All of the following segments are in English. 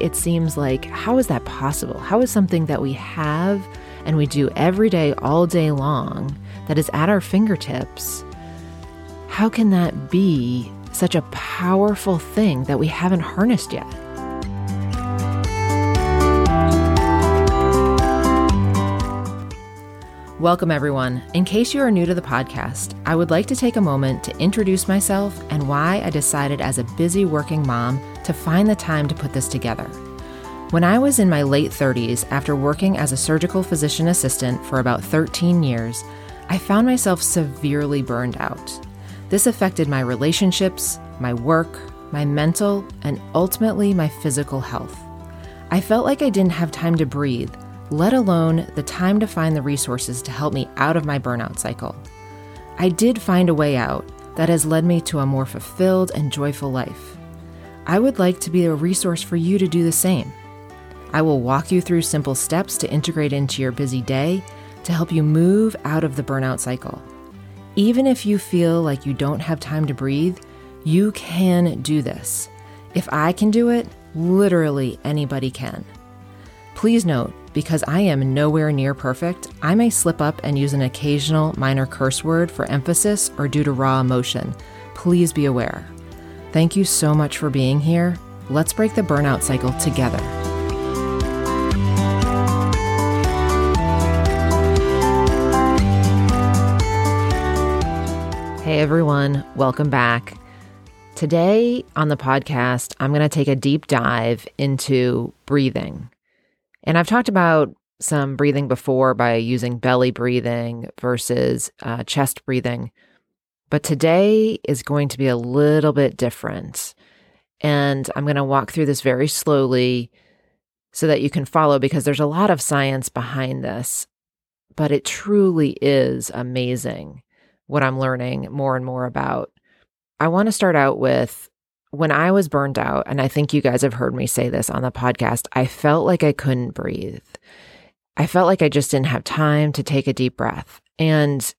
it seems like, how is that possible? How is something that we have and we do every day, all day long, that is at our fingertips, how can that be such a powerful thing that we haven't harnessed yet? Welcome, everyone. In case you are new to the podcast, I would like to take a moment to introduce myself and why I decided as a busy working mom to find the time to put this together. When I was in my late 30s, after working as a surgical physician assistant for about 13 years, I found myself severely burned out. This affected my relationships, my work, my mental, and ultimately my physical health. I felt like I didn't have time to breathe let alone the time to find the resources to help me out of my burnout cycle. I did find a way out that has led me to a more fulfilled and joyful life. I would like to be a resource for you to do the same. I will walk you through simple steps to integrate into your busy day to help you move out of the burnout cycle. Even if you feel like you don't have time to breathe, you can do this. If I can do it, literally anybody can. Please note, because I am nowhere near perfect, I may slip up and use an occasional minor curse word for emphasis or due to raw emotion. Please be aware. Thank you so much for being here. Let's break the burnout cycle together. Hey everyone, welcome back. Today on the podcast, I'm going to take a deep dive into breathing. And I've talked about some breathing before by using belly breathing versus uh, chest breathing. But today is going to be a little bit different. And I'm going to walk through this very slowly so that you can follow because there's a lot of science behind this. But it truly is amazing what I'm learning more and more about. I want to start out with when I was burned out, and I think you guys have heard me say this on the podcast, I felt like I couldn't breathe. I felt like I just didn't have time to take a deep breath. And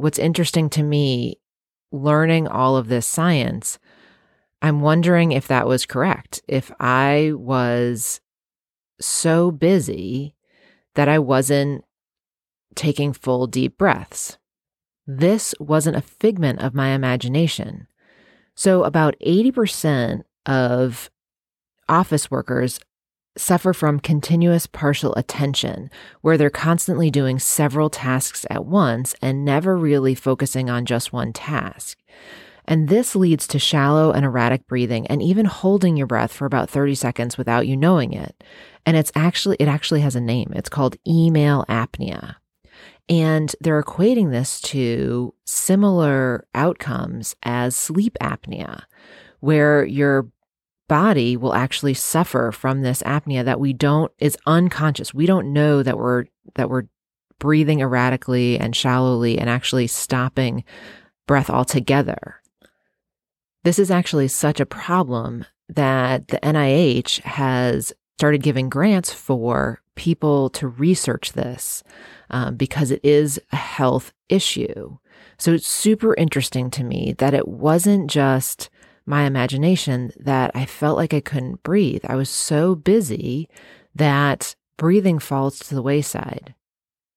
what's interesting to me, learning all of this science, I'm wondering if that was correct. If I was so busy that I wasn't taking full deep breaths. This wasn't a figment of my imagination. So, about 80% of office workers suffer from continuous partial attention, where they're constantly doing several tasks at once and never really focusing on just one task. And this leads to shallow and erratic breathing and even holding your breath for about 30 seconds without you knowing it. And it's actually, it actually has a name. It's called email apnea. And they're equating this to similar outcomes as sleep apnea, where your body will actually suffer from this apnea that we don't is unconscious. We don't know that we're that we're breathing erratically and shallowly and actually stopping breath altogether. This is actually such a problem that the NIH has started giving grants for people to research this um, because it is a health issue. So it's super interesting to me that it wasn't just my imagination that I felt like I couldn't breathe. I was so busy that breathing falls to the wayside.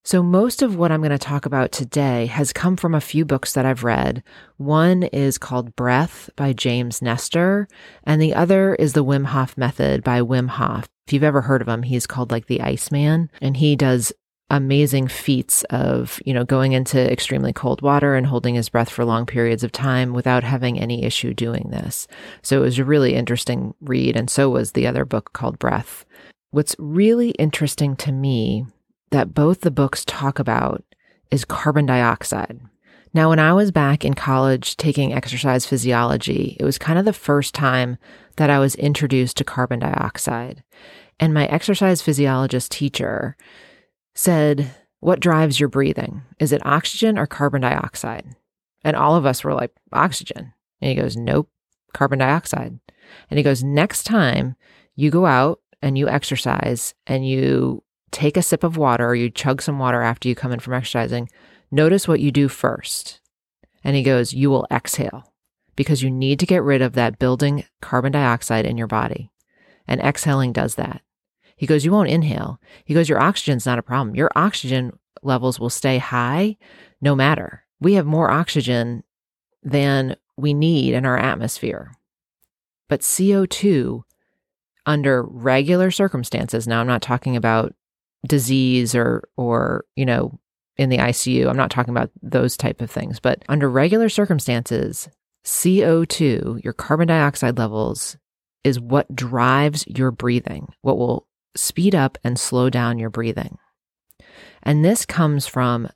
So, most of what I'm going to talk about today has come from a few books that I've read. One is called Breath by James Nestor, and the other is The Wim Hof Method by Wim Hof. If you've ever heard of him, he's called like the Iceman, and he does amazing feats of, you know, going into extremely cold water and holding his breath for long periods of time without having any issue doing this. So it was a really interesting read. And so was the other book called Breath. What's really interesting to me that both the books talk about is carbon dioxide. Now, when I was back in college taking exercise physiology, it was kind of the first time that I was introduced to carbon dioxide. And my exercise physiologist teacher said, What drives your breathing? Is it oxygen or carbon dioxide? And all of us were like, Oxygen. And he goes, Nope, carbon dioxide. And he goes, Next time you go out and you exercise and you take a sip of water or you chug some water after you come in from exercising, notice what you do first. And he goes, You will exhale because you need to get rid of that building carbon dioxide in your body. and exhaling does that. He goes, You won't inhale. He goes, Your oxygen's not a problem. Your oxygen levels will stay high no matter. We have more oxygen than we need in our atmosphere. But CO2, under regular circumstances, now I'm not talking about disease or, or, you know, in the ICU. I'm not talking about those type of things, but under regular circumstances, CO2, your carbon dioxide levels, is what drives your breathing, what will speed up and slow down your breathing. And this comes from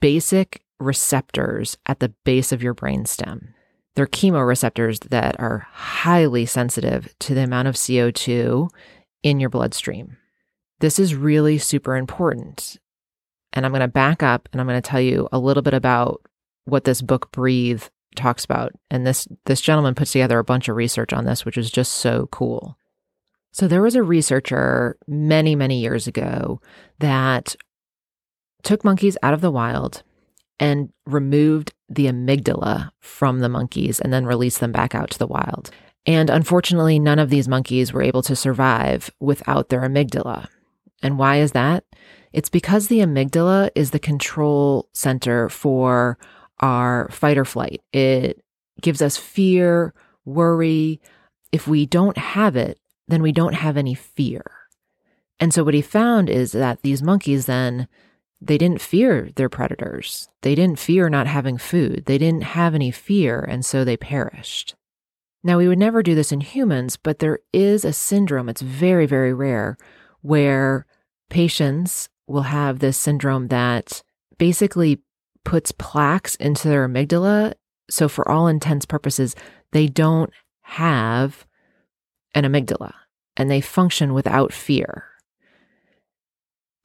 basic receptors at the base of your brainstem. They're chemoreceptors that are highly sensitive to the amount of CO2 in your bloodstream. This is really super important. And I'm going to back up and I'm going to tell you a little bit about what this book Breathe talks about. And this this gentleman puts together a bunch of research on this, which is just so cool. So there was a researcher many, many years ago that took monkeys out of the wild and removed the amygdala from the monkeys and then released them back out to the wild. And unfortunately, none of these monkeys were able to survive without their amygdala. And why is that? It's because the amygdala is the control center for our fight or flight. It gives us fear, worry. If we don't have it, then we don't have any fear. And so what he found is that these monkeys then they didn't fear their predators. They didn't fear not having food. They didn't have any fear, and so they perished. Now, we would never do this in humans, but there is a syndrome, it's very, very rare, where patients will have this syndrome that basically puts plaques into their amygdala. So, for all intents purposes, they don't have an amygdala and they function without fear.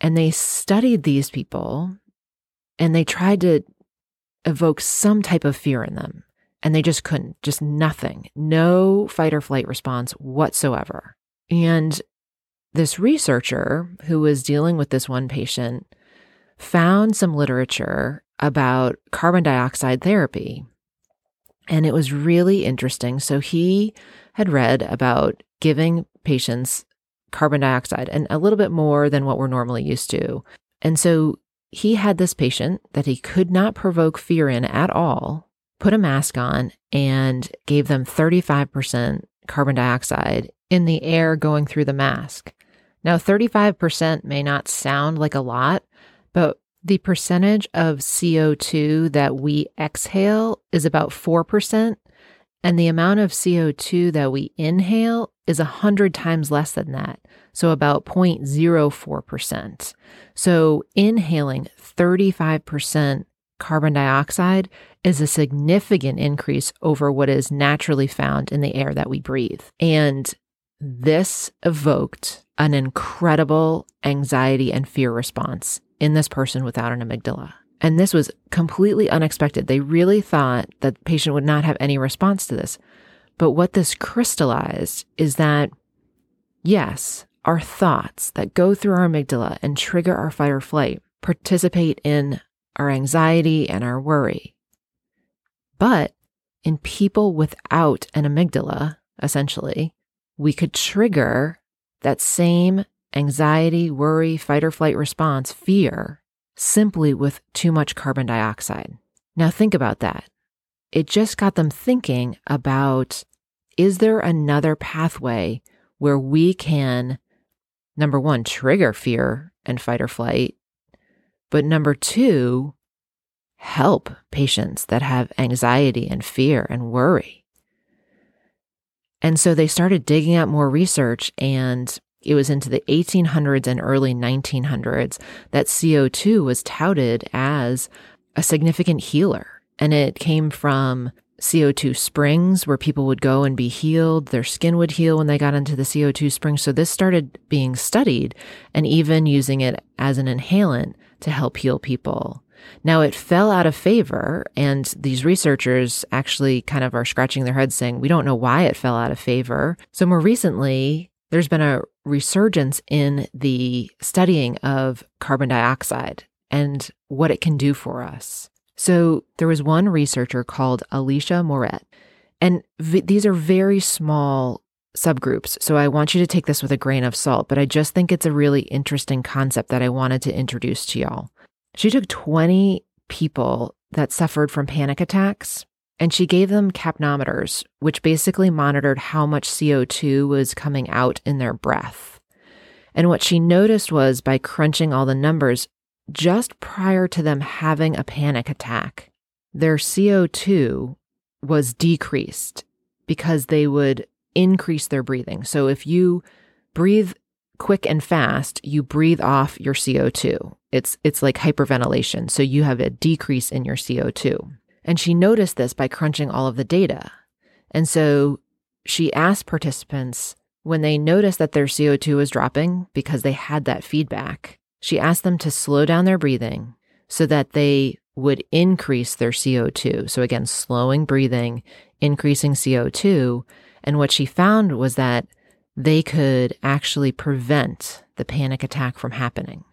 And they studied these people and they tried to evoke some type of fear in them. And they just couldn't, just nothing, no fight or flight response whatsoever. And this researcher who was dealing with this one patient found some literature about carbon dioxide therapy. And it was really interesting. So he had read about giving patients carbon dioxide and a little bit more than what we're normally used to. And so he had this patient that he could not provoke fear in at all, put a mask on, and gave them 35% carbon dioxide in the air going through the mask. Now, 35% may not sound like a lot, but the percentage of CO2 that we exhale is about 4%, and the amount of CO2 that we inhale is 100 times less than that. So about 0.04%. So inhaling 35% carbon dioxide is a significant increase over what is naturally found in the air that we breathe. And this evoked an incredible anxiety and fear response in this person without an amygdala. And this was completely unexpected. They really thought that the patient would not have any response to this. But what this crystallized is that, yes, our thoughts that go through our amygdala and trigger our fight or flight participate in our anxiety and our worry. But in people without an amygdala, essentially, we could trigger that same anxiety, worry, fight or flight response, fear, simply with too much carbon dioxide. Now, think about that. It just got them thinking about is there another pathway where we can, number one, trigger fear and fight or flight, but number two, help patients that have anxiety and fear and worry. And so they started digging up more research and it was into the 1800s and early 1900s that CO2 was touted as a significant healer. And it came from CO2 springs where people would go and be healed. Their skin would heal when they got into the CO2 springs. So this started being studied and even using it as an inhalant to help heal people. Now it fell out of favor, and these researchers actually kind of are scratching their heads saying, we don't know why it fell out of favor. So more recently, there's been a resurgence in the studying of carbon dioxide and what it can do for us. So there was one researcher called Alicia Meuret, and v- these are very small subgroups. So I want you to take this with a grain of salt, but I just think it's a really interesting concept that I wanted to introduce to y'all. She took 20 people that suffered from panic attacks and she gave them capnometers, which basically monitored how much CO2 was coming out in their breath. And what she noticed was by crunching all the numbers, just prior to them having a panic attack, their CO2 was decreased because they would increase their breathing. So if you breathe quick and fast, you breathe off your CO2. It's it's like hyperventilation. So you have a decrease in your CO2. And she noticed this by crunching all of the data. And so she asked participants when they noticed that their CO2 was dropping because they had that feedback, she asked them to slow down their breathing so that they would increase their CO2. So again, slowing breathing, increasing CO2. And what she found was that they could actually prevent the panic attack from happening.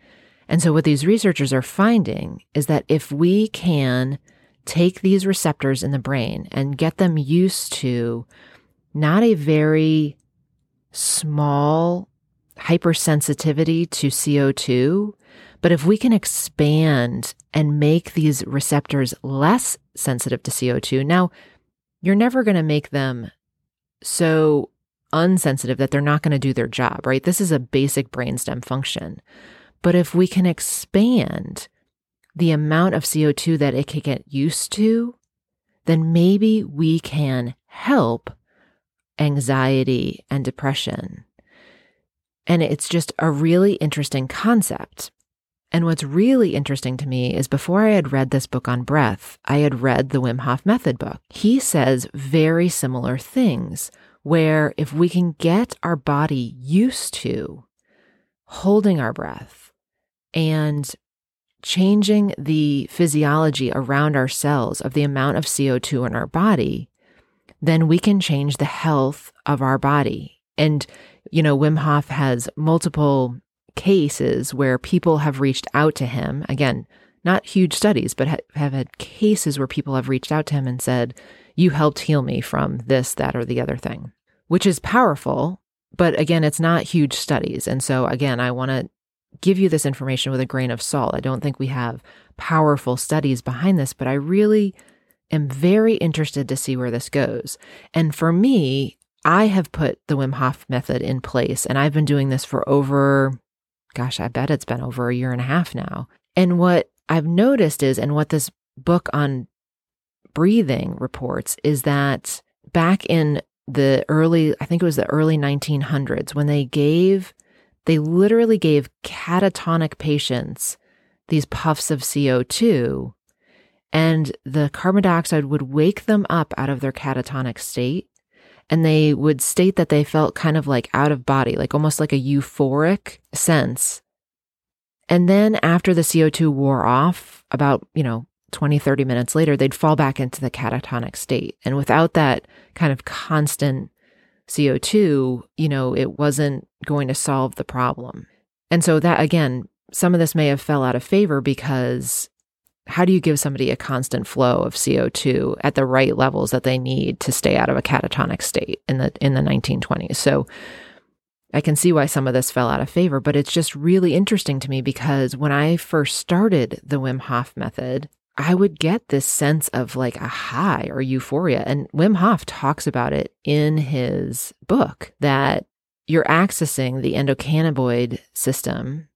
And so, what these researchers are finding is that if we can take these receptors in the brain and get them used to not a very small hypersensitivity to CO2, but if we can expand and make these receptors less sensitive to CO2, now you're never going to make them so unsensitive that they're not going to do their job, right? This is a basic brainstem function. But if we can expand the amount of CO2 that it can get used to, then maybe we can help anxiety and depression. And it's just a really interesting concept. And what's really interesting to me is before I had read this book on breath, I had read the Wim Hof Method book. He says very similar things where if we can get our body used to holding our breath and changing the physiology around our cells of the amount of CO2 in our body, then we can change the health of our body. And, you know, Wim Hof has multiple cases where people have reached out to him. Again, not huge studies, but ha- have had cases where people have reached out to him and said, You helped heal me from this, that, or the other thing which is powerful. But again, it's not huge studies. And so, again, I want to give you this information with a grain of salt. I don't think we have powerful studies behind this, but I really am very interested to see where this goes. And for me, I have put the Wim Hof method in place, and I've been doing this for over, gosh, I bet it's been over a year and a half now. And what I've noticed is, and what this book on breathing reports, is that back in the early, I think it was the early 1900s, when they gave, they literally gave catatonic patients these puffs of CO2, and the carbon dioxide would wake them up out of their catatonic state. And they would state that they felt kind of like out of body, like almost like a euphoric sense. And then after the CO2 wore off, about, you know, 20, 30 minutes later, they'd fall back into the catatonic state. And without that kind of constant CO2, you know, it wasn't going to solve the problem. And so that again, some of this may have fell out of favor because how do you give somebody a constant flow of CO2 at the right levels that they need to stay out of a catatonic state in the in the 1920s? So I can see why some of this fell out of favor, but it's just really interesting to me because when I first started the Wim Hof method, I would get this sense of like a high or euphoria. And Wim Hof talks about it in his book that you're accessing the endocannabinoid system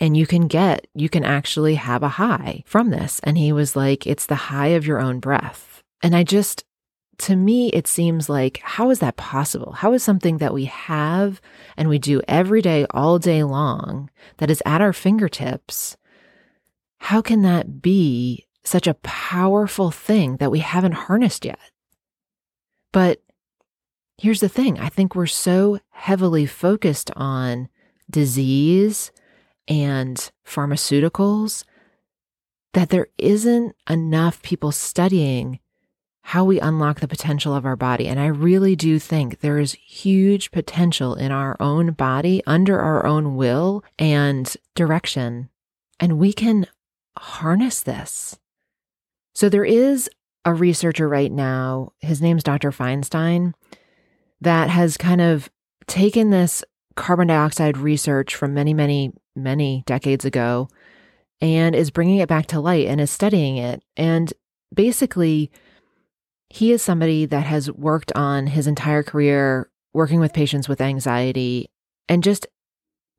and you can get, you can actually have a high from this. And he was like, it's the high of your own breath. And I just, to me, it seems like, how is that possible? How is something that we have and we do every day, all day long, that is at our fingertips? How can that be such a powerful thing that we haven't harnessed yet? But here's the thing I think we're so heavily focused on disease and pharmaceuticals that there isn't enough people studying how we unlock the potential of our body. And I really do think there is huge potential in our own body under our own will and direction. And we can harness this. So there is a researcher right now, his name's Dr. Feinstein, that has kind of taken this carbon dioxide research from many, many, many decades ago and is bringing it back to light and is studying it. And basically, he is somebody that has worked on his entire career working with patients with anxiety. And just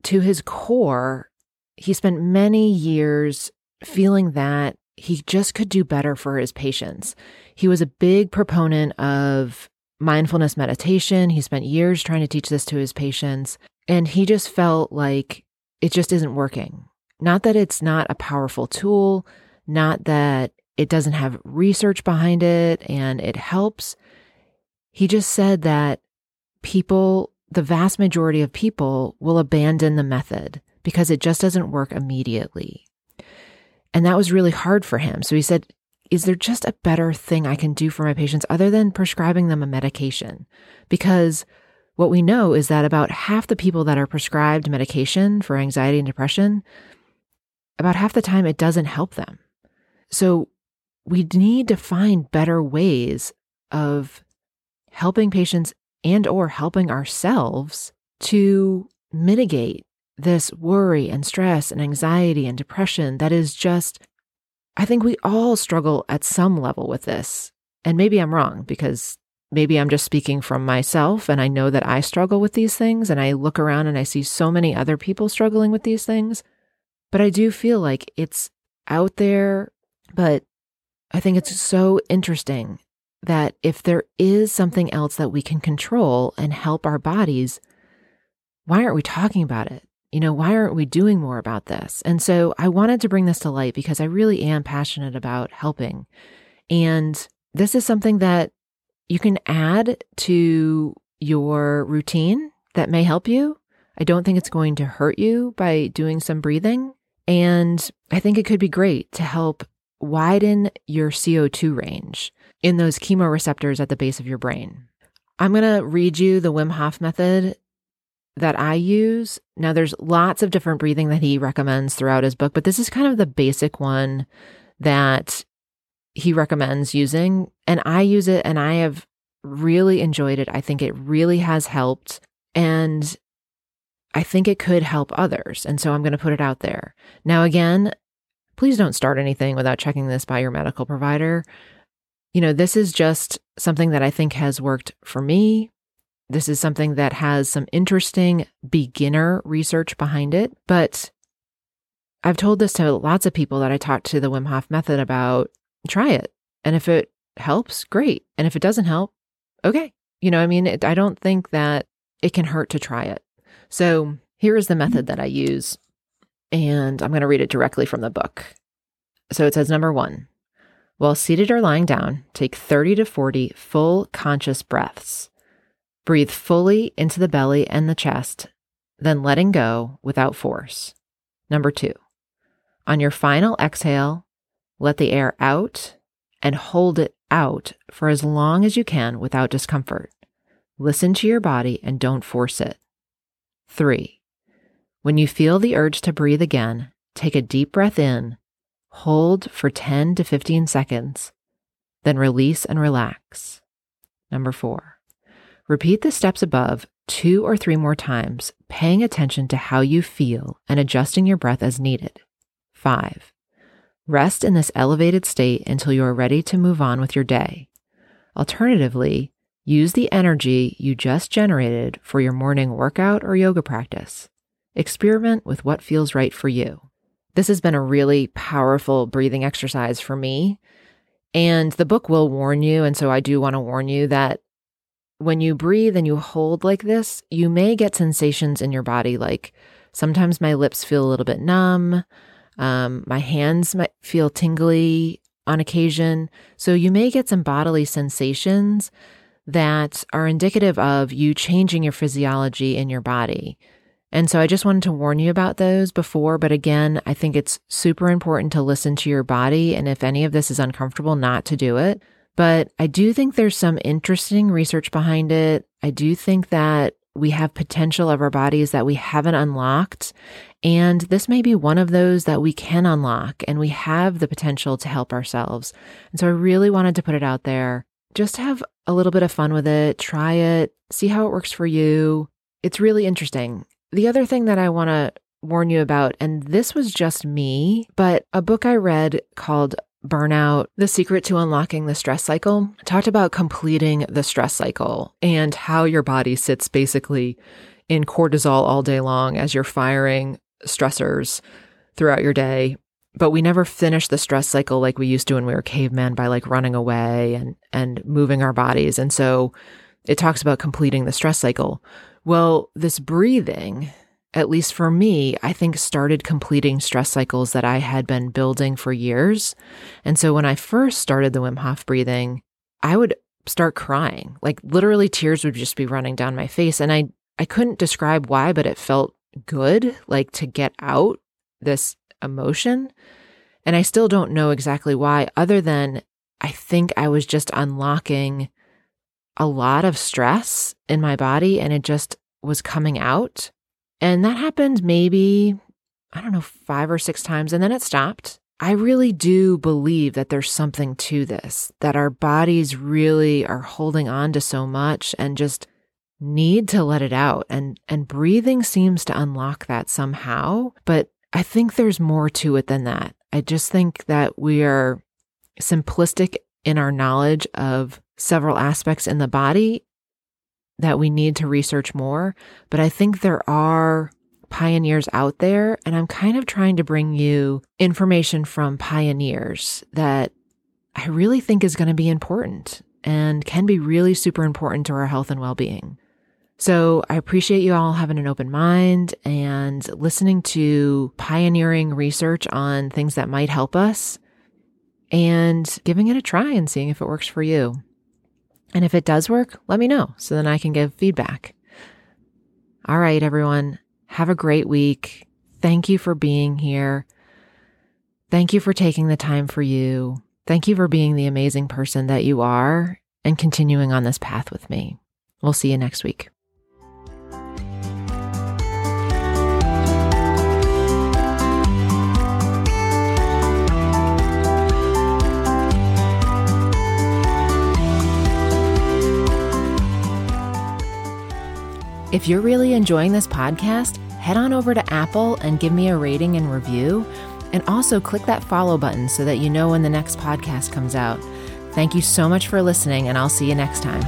to his core, he spent many years feeling that he just could do better for his patients. He was a big proponent of mindfulness meditation. He spent years trying to teach this to his patients, and he just felt like it just isn't working. Not that it's not a powerful tool, not that it doesn't have research behind it and it helps. He just said that people, the vast majority of people, will abandon the method because it just doesn't work immediately. And that was really hard for him. So he said, Is there just a better thing I can do for my patients other than prescribing them a medication? Because what we know is that about half the people that are prescribed medication for anxiety and depression, about half the time it doesn't help them. So we need to find better ways of helping patients and or helping ourselves to mitigate this worry and stress and anxiety and depression that is just I think we all struggle at some level with this. And maybe I'm wrong because maybe I'm just speaking from myself and I know that I struggle with these things and I look around and I see so many other people struggling with these things. But I do feel like it's out there, but I think it's so interesting that if there is something else that we can control and help our bodies, why aren't we talking about it? You know, why aren't we doing more about this? And so I wanted to bring this to light because I really am passionate about helping. And this is something that you can add to your routine that may help you. I don't think it's going to hurt you by doing some breathing. And I think it could be great to help widen your CO2 range in those chemoreceptors at the base of your brain. I'm going to read you the Wim Hof method that I use. Now, there's lots of different breathing that he recommends throughout his book, but this is kind of the basic one that he recommends using. And I use it and I have really enjoyed it. I think it really has helped. And I think it could help others. And so I'm going to put it out there. Now, again, please don't start anything without checking this by your medical provider. You know, this is just something that I think has worked for me. This is something that has some interesting beginner research behind it, but I've told this to lots of people that I talked to the Wim Hof method about. Try it. And if it helps, great. And if it doesn't help, okay. You know, I mean, it, I don't think that it can hurt to try it. So here is the method that I use and I'm going to read it directly from the book. So it says number one, while seated or lying down, take 30 to 40 full conscious breaths. Breathe fully into the belly and the chest, then letting go without force. Number two, on your final exhale, let the air out and hold it out for as long as you can without discomfort. Listen to your body and don't force it. Three, when you feel the urge to breathe again, take a deep breath in, hold for 10 to 15 seconds, then release and relax. Number four, repeat the steps above two or three more times, paying attention to how you feel and adjusting your breath as needed. Five, rest in this elevated state until you are ready to move on with your day. Alternatively, use the energy you just generated for your morning workout or yoga practice. Experiment with what feels right for you. This has been a really powerful breathing exercise for me. And the book will warn you. And so I do want to warn you that when you breathe and you hold like this, you may get sensations in your body. Like sometimes my lips feel a little bit numb. Um, my hands might feel tingly on occasion. So you may get some bodily sensations that are indicative of you changing your physiology in your body. And so I just wanted to warn you about those before. But again, I think it's super important to listen to your body. And if any of this is uncomfortable, not to do it. But I do think there's some interesting research behind it. I do think that we have potential of our bodies that we haven't unlocked. And this may be one of those that we can unlock and we have the potential to help ourselves. And so I really wanted to put it out there just have a little bit of fun with it, try it, see how it works for you. It's really interesting. The other thing that I want to warn you about, and this was just me, but a book I read called Burnout, The Secret to Unlocking the Stress Cycle, talked about completing the stress cycle and how your body sits basically in cortisol all day long as you're firing stressors throughout your day. But we never finish the stress cycle like we used to when we were cavemen by like running away and, and moving our bodies. And so it talks about completing the stress cycle. Well, this breathing at least for me, I think started completing stress cycles that I had been building for years. And so when I first started the Wim Hof breathing, I would start crying. Like literally tears would just be running down my face and I I couldn't describe why, but it felt good like to get out this emotion. And I still don't know exactly why other than I think I was just unlocking a lot of stress in my body and it just was coming out. And that happened maybe, I don't know, five or six times, and then it stopped. I really do believe that there's something to this, that our bodies really are holding on to so much and just need to let it out. And, and breathing seems to unlock that somehow. But I think there's more to it than that. I just think that we are simplistic in our knowledge of several aspects in the body that we need to research more. But I think there are pioneers out there, and I'm kind of trying to bring you information from pioneers that I really think is going to be important and can be really super important to our health and well being. So I appreciate you all having an open mind and listening to pioneering research on things that might help us and giving it a try and seeing if it works for you. And if it does work, let me know so then I can give feedback. All right, everyone, have a great week. Thank you for being here. Thank you for taking the time for you. Thank you for being the amazing person that you are and continuing on this path with me. We'll see you next week. If you're really enjoying this podcast, head on over to Apple and give me a rating and review. And also click that follow button so that you know when the next podcast comes out. Thank you so much for listening, and I'll see you next time.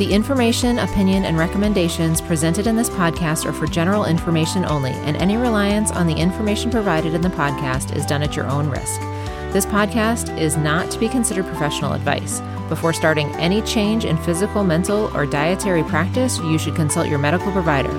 The information, opinion, and recommendations presented in this podcast are for general information only, and any reliance on the information provided in the podcast is done at your own risk. This podcast is not to be considered professional advice. Before starting any change in physical, mental, or dietary practice, you should consult your medical provider.